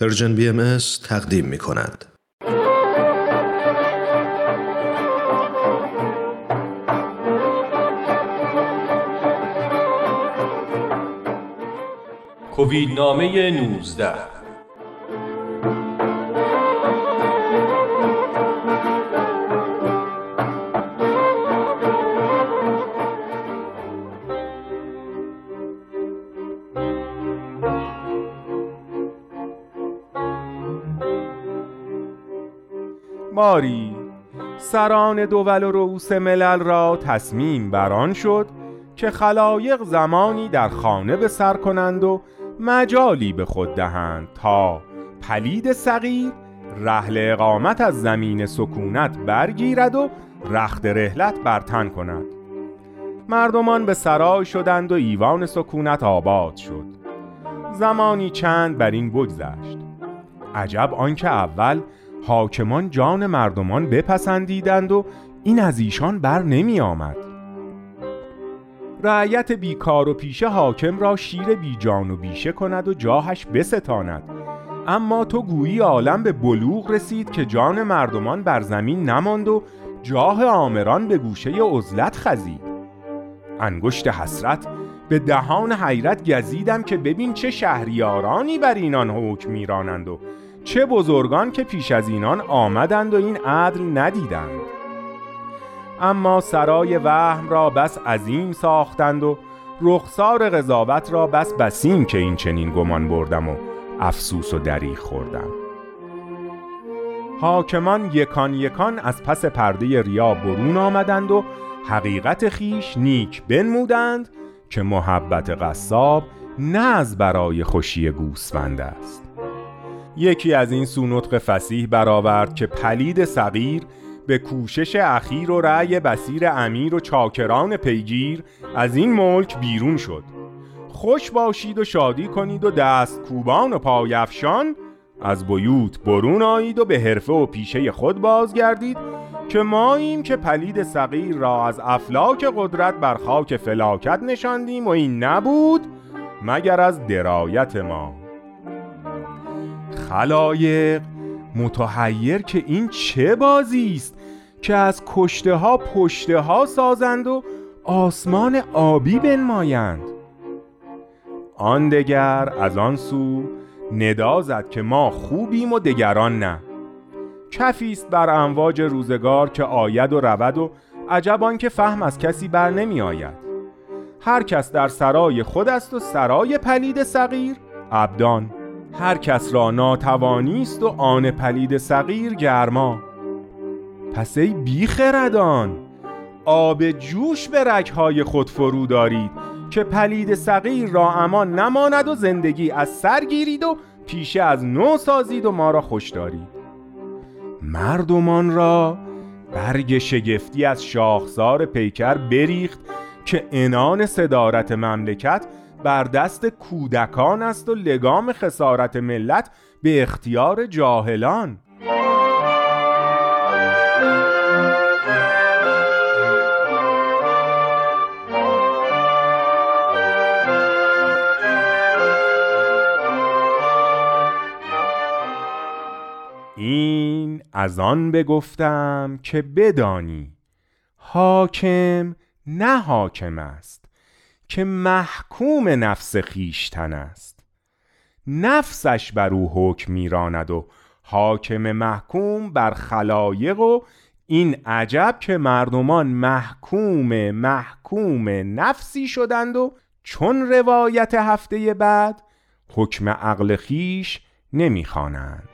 پرژن بی ام تقدیم می کند. کووید نامه 19 سران دول و رؤوس ملل را تصمیم بران شد که خلایق زمانی در خانه به سر کنند و مجالی به خود دهند تا پلید صغیر رحل اقامت از زمین سکونت برگیرد و رخت رحلت برتن کند. مردمان به سرای شدند و ایوان سکونت آباد شد. زمانی چند بر این بگذشت. عجب آنکه اول حاکمان جان مردمان بپسندیدند و این از ایشان بر نمی آمد. رعیت بیکار و پیشه حاکم را شیر بی جان و بیشه کند و جاهش بستاند. اما تو گویی عالم به بلوغ رسید که جان مردمان بر زمین نماند و جاه آمران به گوشه عزلت خزید. انگشت حسرت به دهان حیرت گزیدم که ببین چه شهریارانی بر اینان حکم میرانند و چه بزرگان که پیش از اینان آمدند و این عدل ندیدند. اما سرای وهم را بس عظیم ساختند و رخسار قضاوت را بس بسیم که این چنین گمان بردم و افسوس و دریغ خوردم. حاکمان یکان یکان از پس پرده ریا برون آمدند و حقیقت خیش نیک بنمودند که محبت قصاب نه از برای خوشی گوسفند است. یکی از این سونطق فسیح برآورد که پلید صغیر به کوشش اخیر و رأی بسیر امیر و چاکران پیگیر از این ملک بیرون شد. خوش باشید و شادی کنید و دست کوبان و پایفشان از بیوت برون آیید و به حرفه و پیشه خود بازگردید که ماییم که پلید صغیر را از افلاک قدرت بر خاک فلاکت نشاندیم و این نبود مگر از درایت ما. خلایق. متحیر که این چه بازی است که از کشته ها پشته ها سازند و آسمان آبی بنمایند. آن دگر از آن سو ندا که ما خوبیم و دگران نه. کفی است بر امواج روزگار که آید و رود و عجب که فهم از کسی بر نمی آید. هر کس در سرای خود است و سرای پلید صغیر ابدان. هر کس را ناتوانی است و آن پلید صغیر گرما. پس ای بیخردان آب جوش به رگهای خود فرو دارید که پلید صغیر را امان نماند و زندگی از سر گیرید و پیشه از نو سازید و ما را خوش دارید. مردمان را برگ شگفتی از شاخسار پیکر بریخت که انان صدارت مملکت بر دست کودکان است و لگام خسارت ملت به اختیار جاهلان. این از آن بگفتم که بدانی حاکم نه حاکم است. که محکوم نفس خیشتن است. نفسش بر او حکم میراند و حاکم محکوم بر خلایق و این عجب که مردمان محکوم محکوم نفسی شدند و چون روایت هفته بعد حکم عقل خیش نمی‌خوانند.